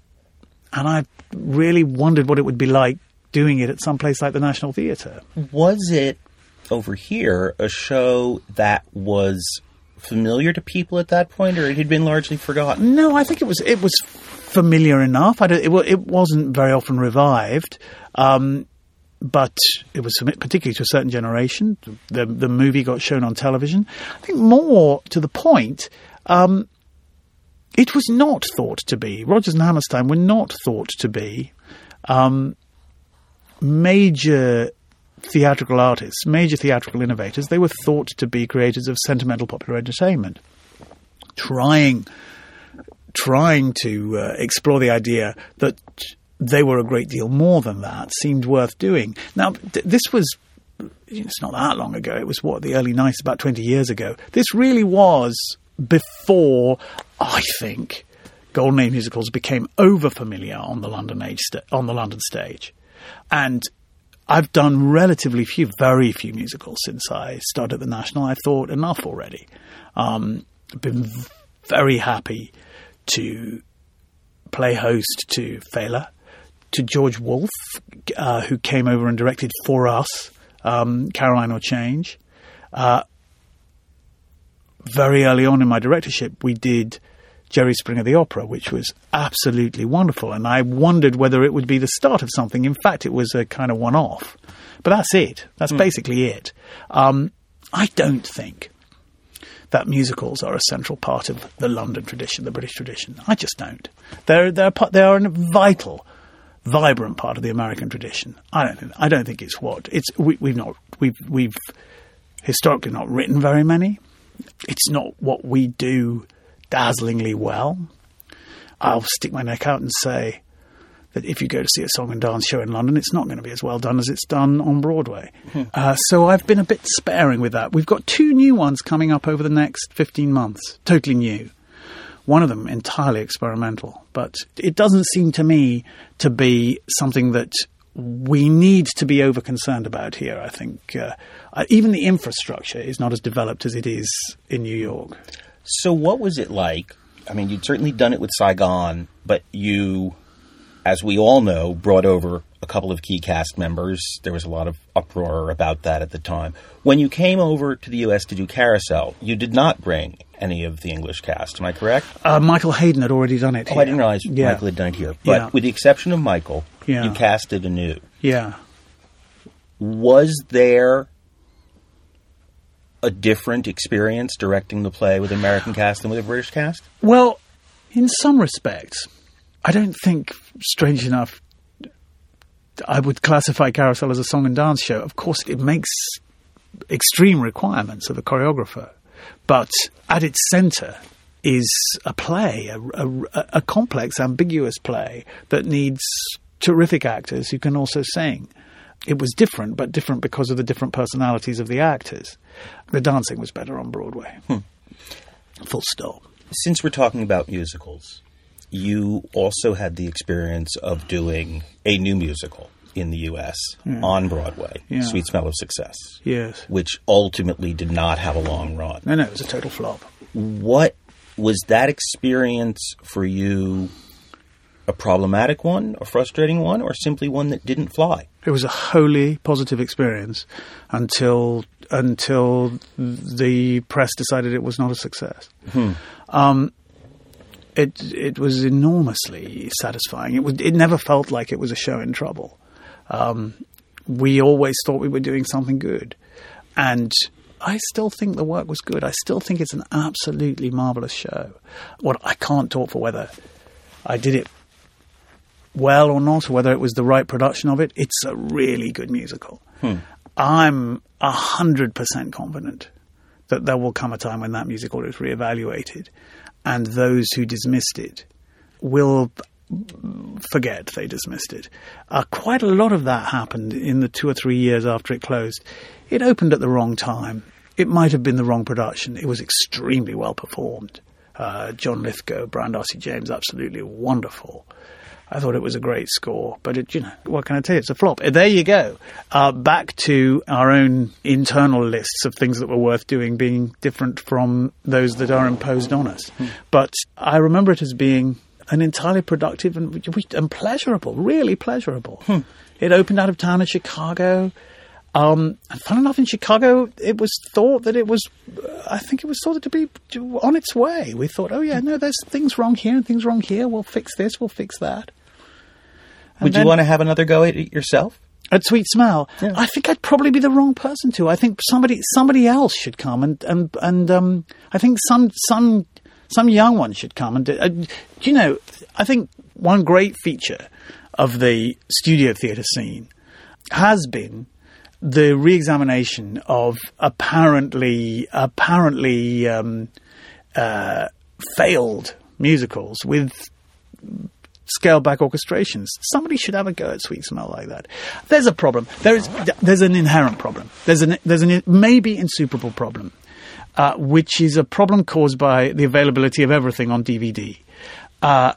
and I really wondered what it would be like doing it at some place like the National Theatre. Was it over here a show that was familiar to people at that point, or it had been largely forgotten? No, I think it was it was familiar enough. I it, it wasn't very often revived, um, but it was particularly to a certain generation. The the movie got shown on television. I think more to the point. Um, it was not thought to be. Rodgers and Hammerstein were not thought to be um, major theatrical artists, major theatrical innovators, they were thought to be creators of sentimental popular entertainment, trying trying to uh, explore the idea that they were a great deal more than that seemed worth doing. Now, th- this was it's not that long ago. It was what the early 90s, about 20 years ago. This really was before, I think, Golden Age musicals became over familiar on the London age on the London stage, and I've done relatively few, very few musicals since I started the National. I thought enough already. Um, I've been very happy to play host to Fela, to George Wolfe, uh, who came over and directed for us um, Caroline or Change. Uh, very early on in my directorship, we did Jerry Springer the Opera, which was absolutely wonderful. And I wondered whether it would be the start of something. In fact, it was a kind of one off. But that's it. That's mm. basically it. Um, I don't think that musicals are a central part of the London tradition, the British tradition. I just don't. They're they're they are a vital, vibrant part of the American tradition. I don't think, I don't think it's what it's. We, we've not we've we've historically not written very many. It's not what we do dazzlingly well. I'll stick my neck out and say that if you go to see a song and dance show in London, it's not going to be as well done as it's done on Broadway. Hmm. Uh, so I've been a bit sparing with that. We've got two new ones coming up over the next 15 months, totally new. One of them entirely experimental, but it doesn't seem to me to be something that we need to be over concerned about here. I think uh, even the infrastructure is not as developed as it is in New York. So, what was it like? I mean, you'd certainly done it with Saigon, but you, as we all know, brought over a couple of key cast members. There was a lot of uproar about that at the time. When you came over to the U.S. to do Carousel, you did not bring any of the English cast. Am I correct? Uh, Michael Hayden had already done it. Oh, I didn't realize yeah. Michael had done it here. But yeah. with the exception of Michael, yeah. you casted anew. Yeah. Was there a different experience directing the play with an American cast than with a British cast? Well, in some respects, I don't think, strange enough, I would classify Carousel as a song and dance show. Of course, it makes extreme requirements of a choreographer, but at its centre is a play, a, a, a complex, ambiguous play that needs terrific actors who can also sing it was different, but different because of the different personalities of the actors. The dancing was better on Broadway. Hmm. Full stop. Since we're talking about musicals, you also had the experience of doing a new musical in the U.S. On Broadway, yeah. Sweet Smell of Success. Yes. Which ultimately did not have a long run. No, no, it was a total flop. What was that experience for you a problematic one, a frustrating one, or simply one that didn't fly? It was a wholly positive experience until until the press decided it was not a success. Um, it it was enormously satisfying. It was it never felt like it was a show in trouble. Um, we always thought we were doing something good, and I still think the work was good. I still think it's an absolutely marvelous show. What I can't talk for whether I did it well or not, or whether it was the right production of it. It's a really good musical. I'm a hundred percent confident that there will come a time when that musical is reevaluated, and those who dismissed it will forget they dismissed it. Uh, quite a lot of that happened in the two or three years after it closed. It opened at the wrong time. It might have been the wrong production. It was extremely well performed. Uh, John Lithgow, Brian Darcy James, absolutely wonderful. I thought it was a great score, but it, you know, what can I tell you? It's a flop. There you go. Uh, back to our own internal lists of things that were worth doing being different from those that are imposed on us. But I remember it as being an entirely productive and, and pleasurable, really pleasurable. It opened out of town in Chicago. Um, and fun enough, in Chicago, it was thought that it was, I think it was thought to be on its way. We thought, oh yeah, no, there's things wrong here and things wrong here. We'll fix this, we'll fix that. Would then- you want to have another go at it yourself? At Sweet Smell, Yeah. I think I'd probably be the wrong person to. I think somebody somebody else should come and and and um, I think some some some young one should come and do, uh, you know I think one great feature of the studio theatre scene has been the re-examination of apparently apparently um, uh, failed musicals with scaled back orchestrations. Somebody should have a go at Sweet Smell like that. There's a problem. There is there's an inherent problem. There's an there's an maybe insuperable problem, uh, which is a problem caused by the availability of everything on DVD. Uh,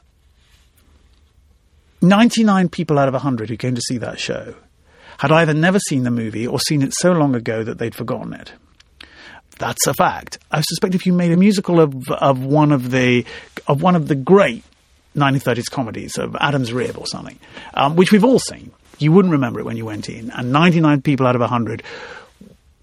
99 people out of 100 who came to see that show had either never seen the movie or seen it so long ago that they'd forgotten it. That's a fact. I suspect if you made a musical of of one of the of one of the great 1930s comedies of Adam's Rib or something, um, which we've all seen, you wouldn't remember it when you went in, and 99 people out of 100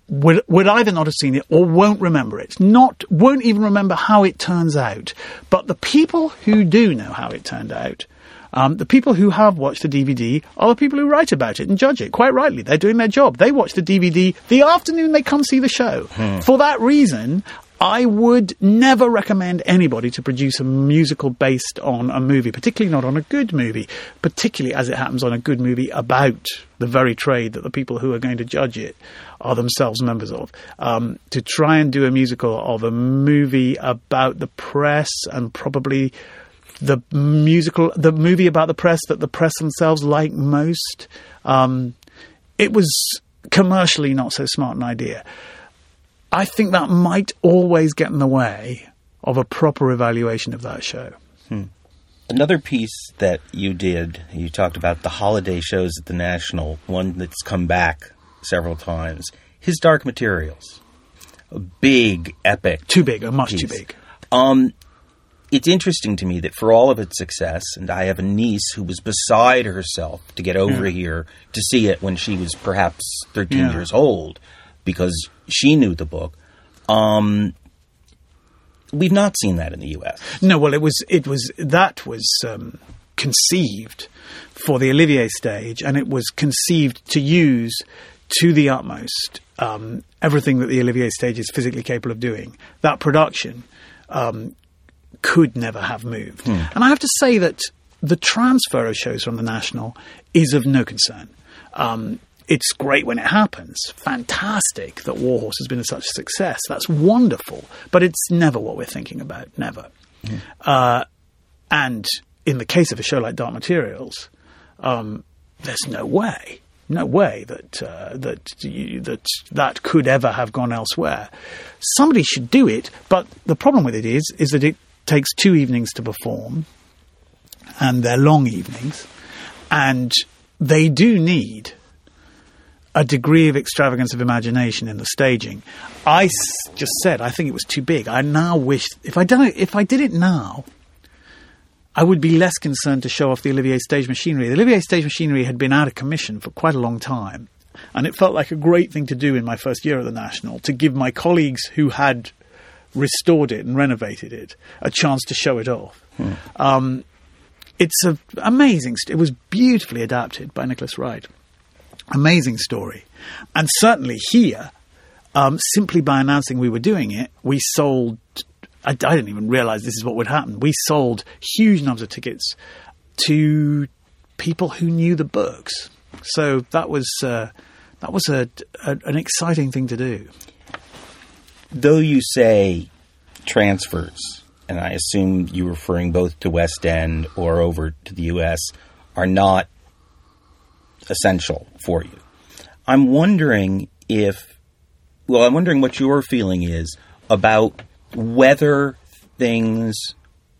would would either not have seen it or won't remember it. Not won't even remember how it turns out. But the people who do know how it turned out. Um, the people who have watched the DVD are the people who write about it and judge it. Quite rightly, they're doing their job. They watch the DVD the afternoon they come see the show. For that reason, I would never recommend anybody to produce a musical based on a movie, particularly not on a good movie, particularly as it happens on a good movie about the very trade that the people who are going to judge it are themselves members of. Um, to try and do a musical of a movie about the press and probably the musical, the movie about the press that the press themselves like most, um, it was commercially not so smart an idea. I think that might always get in the way of a proper evaluation of that show. Another piece that you did, you talked about the holiday shows at the National, one that's come back several times. His Dark Materials. A big, epic. Too big, or much too big. Um, it's interesting to me that for all of its success, and I have a niece who was beside herself to get over here to see it when she was perhaps 13 Yeah. years old because she knew the book. Um, we've not seen that in the U.S. No, well, it was it was that was um, conceived for the Olivier stage, and it was conceived to use to the utmost um, everything that the Olivier stage is physically capable of doing. That production um, could never have moved, and I have to say that the transfer of shows from the National is of no concern. Um, it's great when it happens. Fantastic that War Horse has been such a success. That's wonderful. But it's never what we're thinking about. Never. Uh, and in the case of a show like Dark Materials, um, there's no way, no way that uh, that you, that that could ever have gone elsewhere. Somebody should do it, but the problem with it is is that it takes two evenings to perform, and they're long evenings, and they do need a degree of extravagance of imagination in the staging. I s- just said I think it was too big. I now wish if I done it, if I did it now, I would be less concerned to show off the Olivier stage machinery. The Olivier stage machinery had been out of commission for quite a long time, and it felt like a great thing to do in my first year at the National to give my colleagues who had restored it and renovated it a chance to show it off. Hmm. Um, it's an amazing. St- it was beautifully adapted by Nicholas Wright. Amazing story, and certainly here, um, simply by announcing we were doing it, we sold I, I didn't even realize this is what would happen. We sold huge numbers of tickets to people who knew the books. So that was uh, that was a, a, an exciting thing to do. Though you say transfers, and I assume you're referring both to West End or over to the U.S., are not essential for you. I'm wondering if, well, I'm wondering what your feeling is about whether things,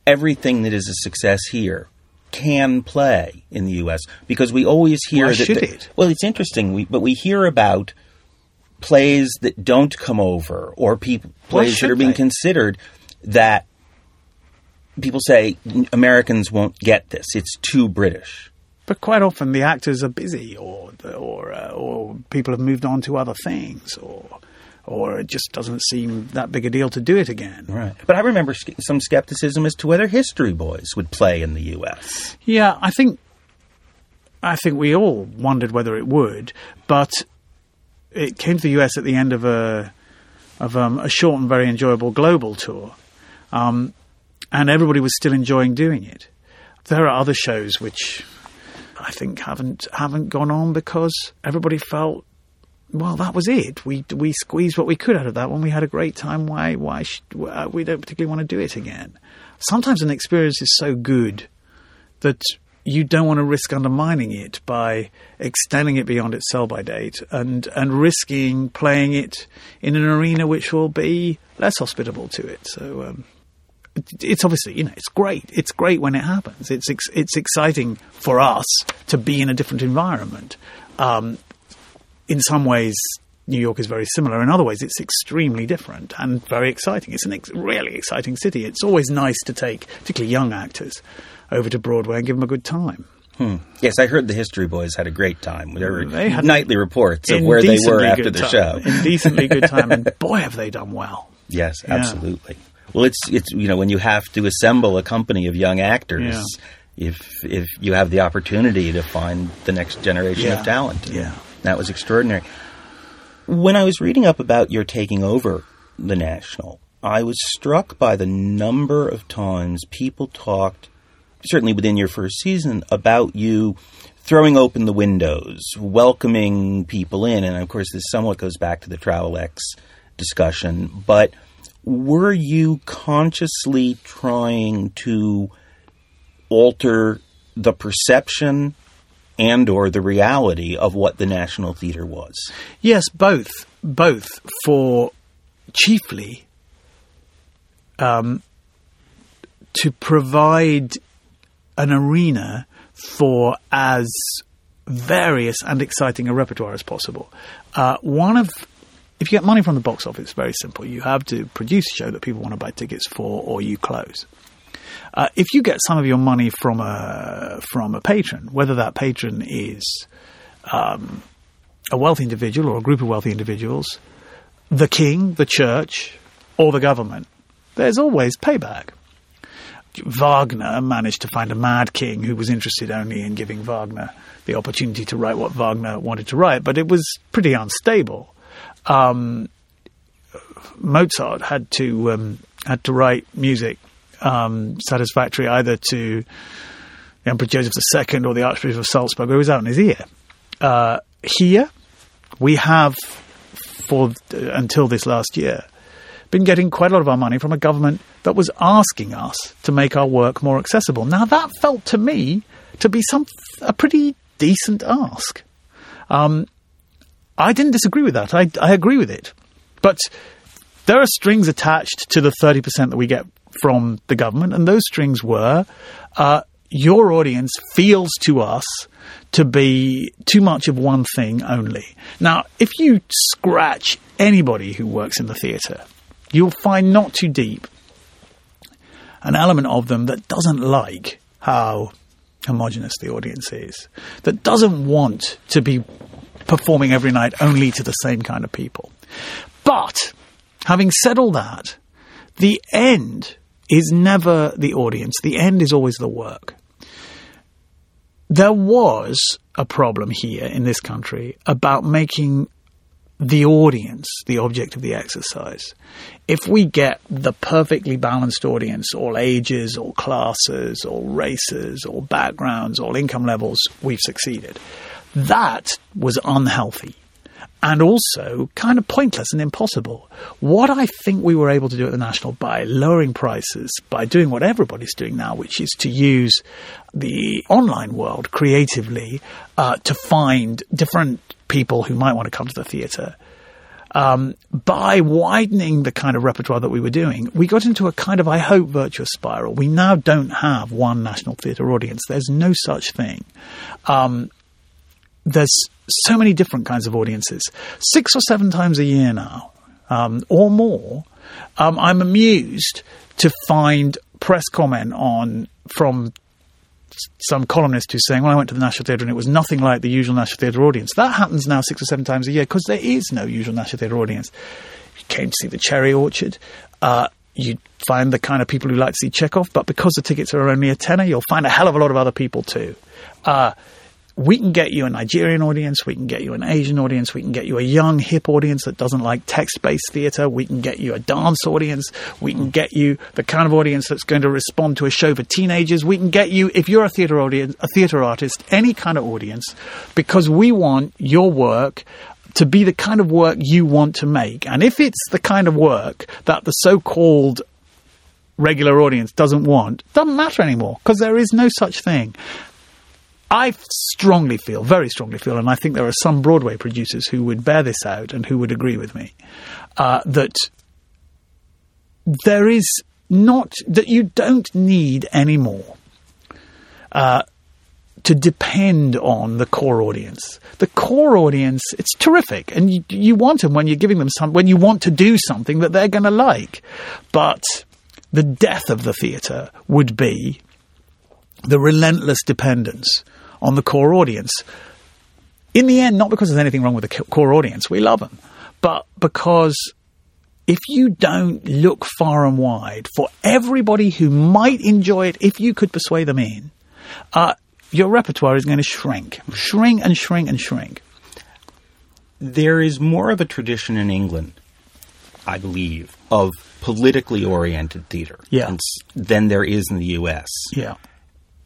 everything that is a success here, can play in the U.S. because we always hear Why that. should the, it? Well, it's interesting, we, but we hear about plays that don't come over or people plays that are being they? considered that people say Americans won't get this. It's too British. But quite often the actors are busy, or or uh, or people have moved on to other things, or or it just doesn't seem that big a deal to do it again. Right. But I remember some skepticism as to whether History Boys would play in the U.S. Yeah, I think I think we all wondered whether it would, but it came to the US at the end of a of um, a short and very enjoyable global tour, um, and everybody was still enjoying doing it. There are other shows which I think haven't haven't gone on because everybody felt. Well, that was it. We we squeezed what we could out of that one. We had a great time. Why why should, uh, we don't particularly want to do it again? Sometimes an experience is so good that you don't want to risk undermining it by extending it beyond its sell by date and, and risking playing it in an arena which will be less hospitable to it. So um, it's obviously you know it's great. It's great when it happens. It's ex- it's exciting for us to be in a different environment. Um, in some ways, New York is very similar. In other ways, it's extremely different and very exciting. It's a ex- really exciting city. It's always nice to take, particularly young actors, over to Broadway and give them a good time. Hmm. Yes, I heard the History Boys had a great time. There were They had nightly reports of where they were after the time. show. Indecently good time, and boy, have they done well. Yes, Yeah. absolutely. Well, it's it's you know when you have to assemble a company of young actors, if if you have the opportunity to find the next generation Yeah. of talent, Yeah. That was extraordinary. When I was reading up about your taking over the National, I was struck by the number of times people talked, certainly within your first season, about you throwing open the windows, welcoming people in, and of course this somewhat goes back to the Travelex discussion, but were you consciously trying to alter the perception and or the reality of what the National Theatre was? Yes, both, both for chiefly um, to provide an arena for as various and exciting a repertoire as possible. Uh, one of if you get money from the box office, it's very simple. You have to produce a show that people want to buy tickets for, or you close. Uh, if you get some of your money from a from a patron, whether that patron is um, a wealthy individual or a group of wealthy individuals, the king, the church, or the government, there's always payback. Wagner managed to find a mad king who was interested only in giving Wagner the opportunity to write what Wagner wanted to write, but it was pretty unstable. Um, Mozart had to um, had to write music um, satisfactory either to the Emperor Joseph II or the Archbishop of Salzburg, who was out in his ear. Uh, here, we have, for until this last year, been getting quite a lot of our money from a government that was asking us to make our work more accessible. Now, that felt to me to be some a pretty decent ask. Um, I didn't disagree with that. I, I agree with it, but there are strings attached to the thirty percent that we get from the government, and those strings were uh, your audience feels to us to be too much of one thing only. Now, if you scratch anybody who works in the theatre, you'll find not too deep an element of them that doesn't like how homogenous the audience is, that doesn't want to be performing every night only to the same kind of people. But having said all that, the end is never the audience. The end is always the work. There was a problem here in this country about making the audience the object of the exercise. If we get the perfectly balanced audience, all ages, all classes, all races, all backgrounds, all income levels, we've succeeded. That was unhealthy and also kind of pointless and impossible. What I think we were able to do at the National by lowering prices, by doing what everybody's doing now, which is to use the online world creatively uh, to find different people who might want to come to the theatre. Um, by widening the kind of repertoire that we were doing, we got into a kind of, I hope, virtuous spiral. We now don't have one national theatre audience. There's no such thing. Um, there's so many different kinds of audiences. Six or seven times a year now, um, or more, um, I'm amused to find press comment on from some columnist who's saying, "Well, I went to the National Theatre and it was nothing like the usual National Theatre audience." That happens now six or seven times a year because there is no usual National Theatre audience. You came to see the Cherry Orchard. Uh, you find the kind of people who like to see Chekhov, but because the tickets are only a tenner, you'll find a hell of a lot of other people too. Uh, we can get you a Nigerian audience, we can get you an Asian audience, we can get you a young, hip audience that doesn't like text based theatre, we can get you a dance audience, we can get you the kind of audience that's going to respond to a show for teenagers, we can get you, if you're a theatre audience, a theatre artist, any kind of audience, because we want your work to be the kind of work you want to make. And if it's the kind of work that the so called regular audience doesn't want, doesn't matter anymore because there is no such thing. I strongly feel, very strongly feel, and I think there are some Broadway producers who would bear this out and who would agree with me, uh, that there is not, that you don't need anymore uh, to depend on the core audience. The core audience, it's terrific, and you, you want them when you're giving them some, when you want to do something that they're going to like. But the death of the theatre would be the relentless dependence on the core audience. In the end, not because there's anything wrong with the core audience, we love them, but because if you don't look far and wide for everybody who might enjoy it, if you could persuade them in, uh, your repertoire is going to shrink, shrink and shrink and shrink. There is more of a tradition in England, I believe, of politically oriented theater yeah. than there is in the U.S. Yeah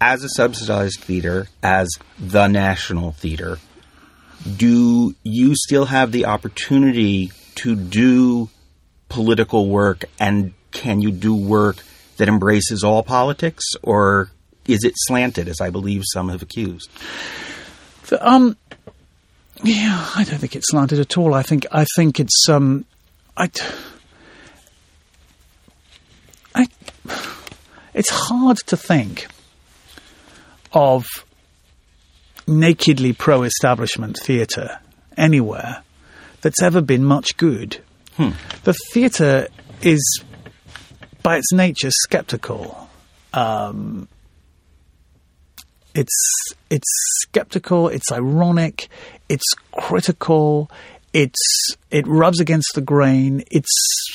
as a subsidized theater, as the National Theater, do you still have the opportunity to do political work and can you do work that embraces all politics or is it slanted as I believe some have accused? Um yeah, I don't think it's slanted at all. I think I think it's um I I it's hard to think of nakedly pro establishment theatre anywhere that's ever been much good. Hmm. The theatre is, by its nature, skeptical. Um, it's it's skeptical. It's ironic. It's critical. It's it rubs against the grain. It's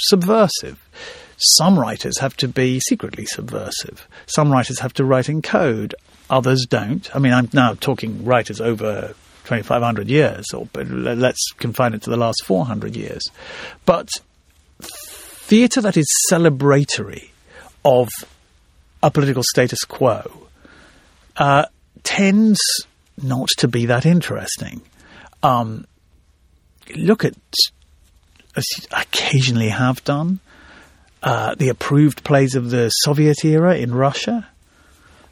subversive. Some writers have to be secretly subversive. Some writers have to write in code. Others don't. I mean, I'm now talking writers over 2,500 years, or let's confine it to the last 400 years. But theatre that is celebratory of a political status quo uh, tends not to be that interesting. Um, look at, as occasionally have done, uh, the approved plays of the Soviet era in Russia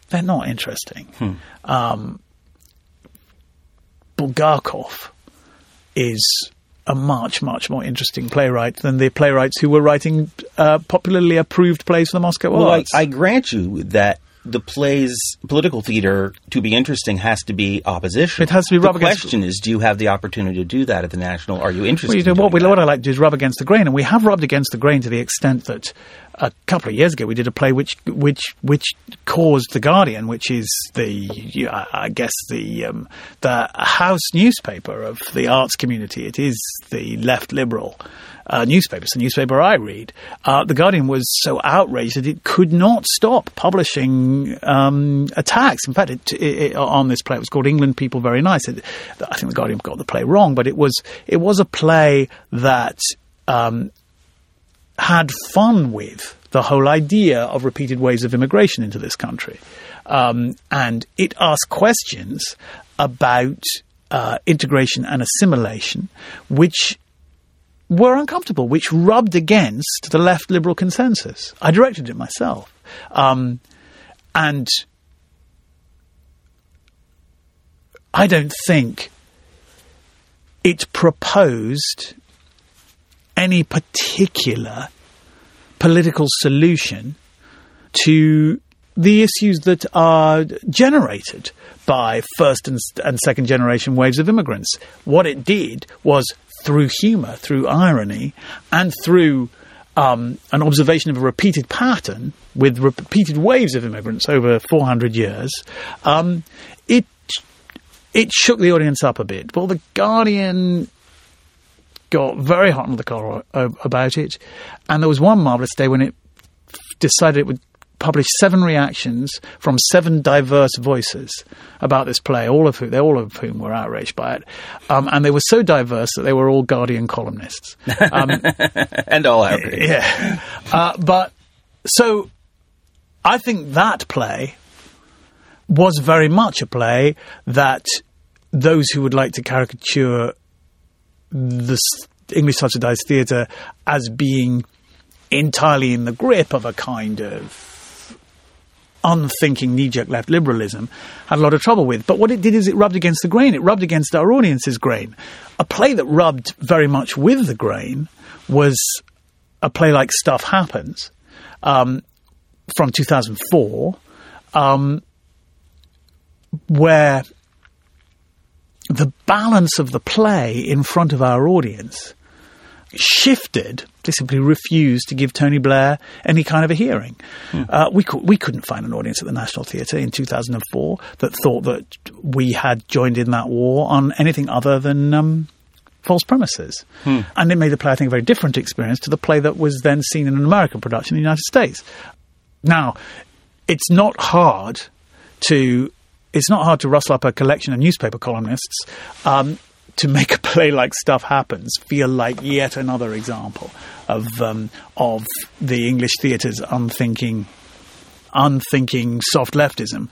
they're not interesting. Hmm. Um, Bulgakov is a much, much more interesting playwright than the playwrights who were writing uh, popularly approved plays for the Moscow well, Arts. I, I grant you that the play's political theater to be interesting has to be opposition. It has to be rub the against. question is, do you have the opportunity to do that at the national? Are you interested? Well, you know, in what, we, what I like to do is rub against the grain, and we have rubbed against the grain to the extent that a couple of years ago, we did a play which which which caused the Guardian, which is the I guess the um, the house newspaper of the arts community. It is the left liberal uh, newspaper. It's the newspaper I read. Uh, the Guardian was so outraged that it could not stop publishing um, attacks. In fact, it, it, it, on this play, it was called England People Very Nice. I think the Guardian got the play wrong, but it was it was a play that. Um, had fun with the whole idea of repeated waves of immigration into this country. Um, and it asked questions about uh, integration and assimilation, which were uncomfortable, which rubbed against the left liberal consensus. I directed it myself. Um, and I don't think it proposed any particular political solution to the issues that are generated by first and, and, second generation waves of immigrants. What it did was through humour, through irony, and through um, an observation of a repeated pattern with repeated waves of immigrants over 400 years, um, it it shook the audience up a bit. Well, the Guardian got very hot under the collar about it. And there was one marvellous day when it decided it would publish seven reactions from seven diverse voices about this play, all of whom, they all of whom were outraged by it. Um, and they were so diverse that they were all Guardian columnists. Um, and all outraged. Yeah. Uh, but so I think that play was very much a play that those who would like to caricature the English subsidized theatre as being entirely in the grip of a kind of unthinking knee-jerk left liberalism had a lot of trouble with. But what it did is it rubbed against the grain. It rubbed against our audience's grain. A play that rubbed very much with the grain was a play like Stuff Happens um, from 2004, um, where the balance of the play in front of our audience shifted. They simply refused to give Tony Blair any kind of a hearing. Hmm. Uh, we co- we couldn't find an audience at the National Theatre in 2004 that thought that we had joined in that war on anything other than. Um, false premises. Hmm. And it made the play, I think, a very different experience to the play that was then seen in an American production in the United States. Now, it's not hard to it's not hard to rustle up a collection of newspaper columnists um, to make a play like Stuff Happens feel like yet another example of um, of the English theatre's unthinking unthinking soft leftism.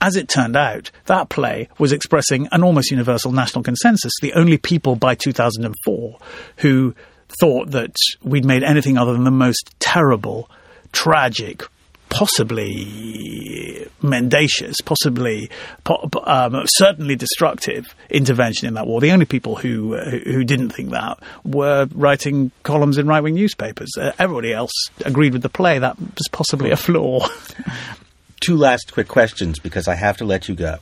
As it turned out, that play was expressing an almost universal national consensus. The only people by 2004 who thought that we'd made anything other than the most terrible, tragic, possibly mendacious, possibly um, certainly destructive intervention in that war. The only people who uh, who didn't think that were writing columns in right wing newspapers. Uh, everybody else agreed with the play. That was possibly a flaw. Two last quick questions because I have to let you go.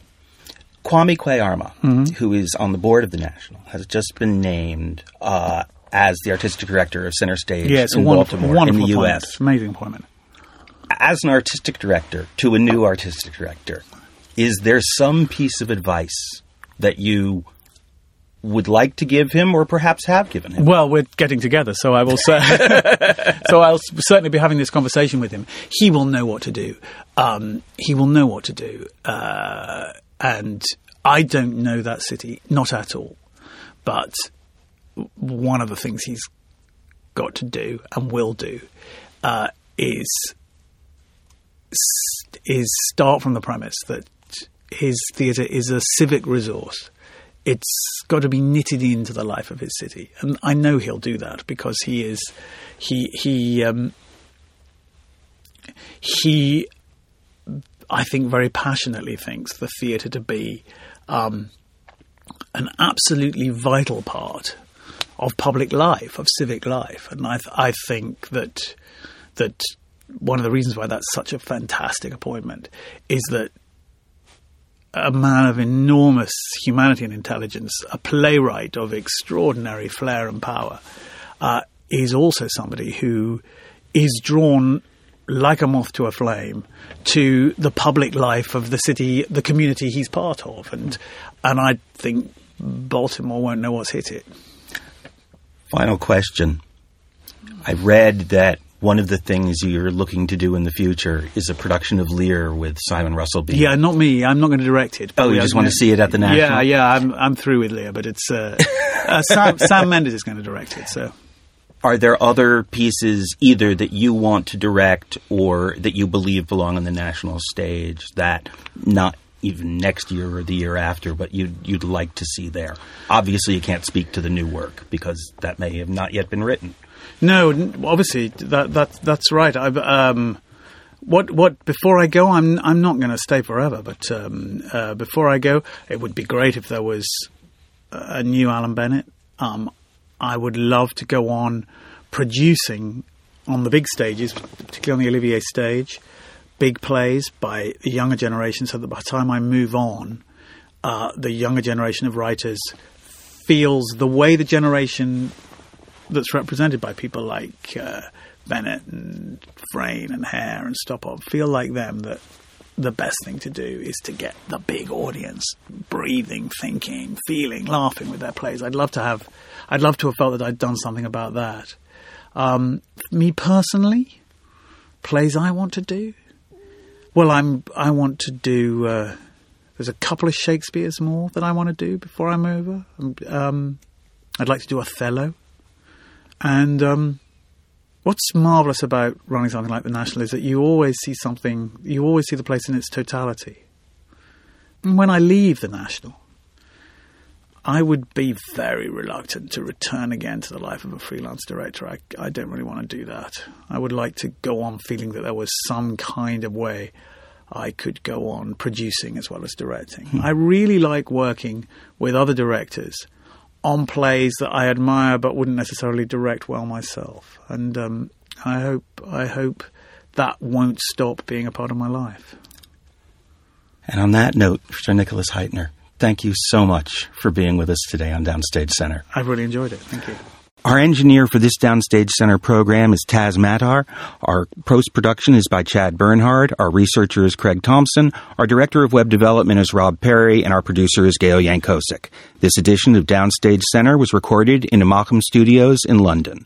Kwame Kwei-Armah, mm-hmm. who is on the board of the National, has just been named uh, as the artistic director of Center Stage yeah, in Baltimore wonderful in the U.S. Amazing appointment as an artistic director to a new artistic director, is there some piece of advice that you would like to give him or perhaps have given him? Well, we're getting together, so I will say. so I'll certainly be having this conversation with him. He will know what to do. Um, he will know what to do. Uh, and I don't know that city, not at all. But one of the things he's got to do and will do uh, is is start from the premise that his theatre is a civic resource. It's got to be knitted into the life of his city, and I know he'll do that because he is he he um, he I think very passionately thinks the theatre to be um, an absolutely vital part of public life, of civic life, and I, th- I think that that one of the reasons why that's such a fantastic appointment is that a man of enormous humanity and intelligence, a playwright of extraordinary flair and power, uh, is also somebody who is drawn like a moth to a flame to the public life of the city, the community he's part of, and and I think Baltimore won't know what's hit it. Final question. I read that one of the things you're looking to do in the future is a production of Lear with Simon Russell Beale. Yeah, not me. I'm not going to direct it. Oh, you just want to see it at the National? Yeah, yeah. I'm I'm through with Lear, but it's uh, uh, Sam, Sam Mendes is going to direct it. So are there other pieces either that you want to direct or that you believe belong on the national stage that not even next year or the year after, but you'd, you'd like to see there? Obviously, you can't speak to the new work because that may have not yet been written. No, obviously that that that's right. I've um, what what before I go, I'm I'm not going to stay forever. But um, uh, before I go, it would be great if there was a new Alan Bennett. Um, I would love to go on producing on the big stages, particularly on the Olivier stage, big plays by the younger generation, so that by the time I move on, uh, the younger generation of writers feels the way the generation that's represented by people like uh, Bennett and Frayn and Hare and Stoppard feel like them that the best thing to do is to get the big audience breathing, thinking, feeling, laughing with their plays. I'd love to have, I'd love to have felt that I'd done something about that. Um, me personally, plays I want to do. Well, I'm. I want to do. Uh, there's a couple of Shakespeare's more that I want to do before I'm over. Um, I'd like to do Othello. And um, what's marvelous about running something like the National is that you always see something, you always see the place in its totality. And when I leave the National, I would be very reluctant to return again to the life of a freelance director. I, I don't really want to do that. I would like to go on feeling that there was some kind of way I could go on producing as well as directing. Hmm. I really like working with other directors on plays that I admire but wouldn't necessarily direct well myself. And um, I hope I hope that won't stop being a part of my life. And on that note, Sir Nicholas Hytner, thank you so much for being with us today on Downstage Center. I really enjoyed it. Thank you. Our engineer for this Downstage Center program is Taz Matar. Our post production is by Chad Bernhard. Our researcher is Craig Thompson. Our director of web development is Rob Perry, and our producer is Gail Yankosik. This edition of Downstage Center was recorded in Imacum Studios in London.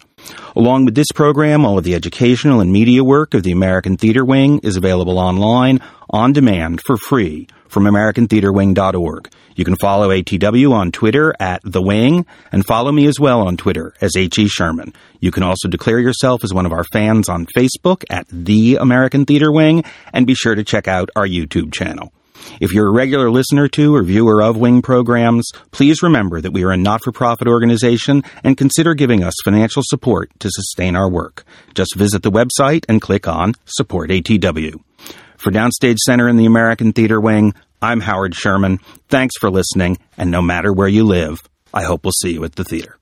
Along with this program, all of the educational and media work of the American Theater Wing is available online on demand for free from AmericanTheaterWing.org. You can follow ATW on Twitter at The Wing and follow me as well on Twitter as H.E. Sherman. You can also declare yourself as one of our fans on Facebook at The American Theater Wing and be sure to check out our YouTube channel. If you're a regular listener to or viewer of Wing programs, please remember that we are a not for profit organization and consider giving us financial support to sustain our work. Just visit the website and click on Support ATW. For Downstage Center in the American Theater Wing, I'm Howard Sherman. Thanks for listening, and no matter where you live, I hope we'll see you at the theater.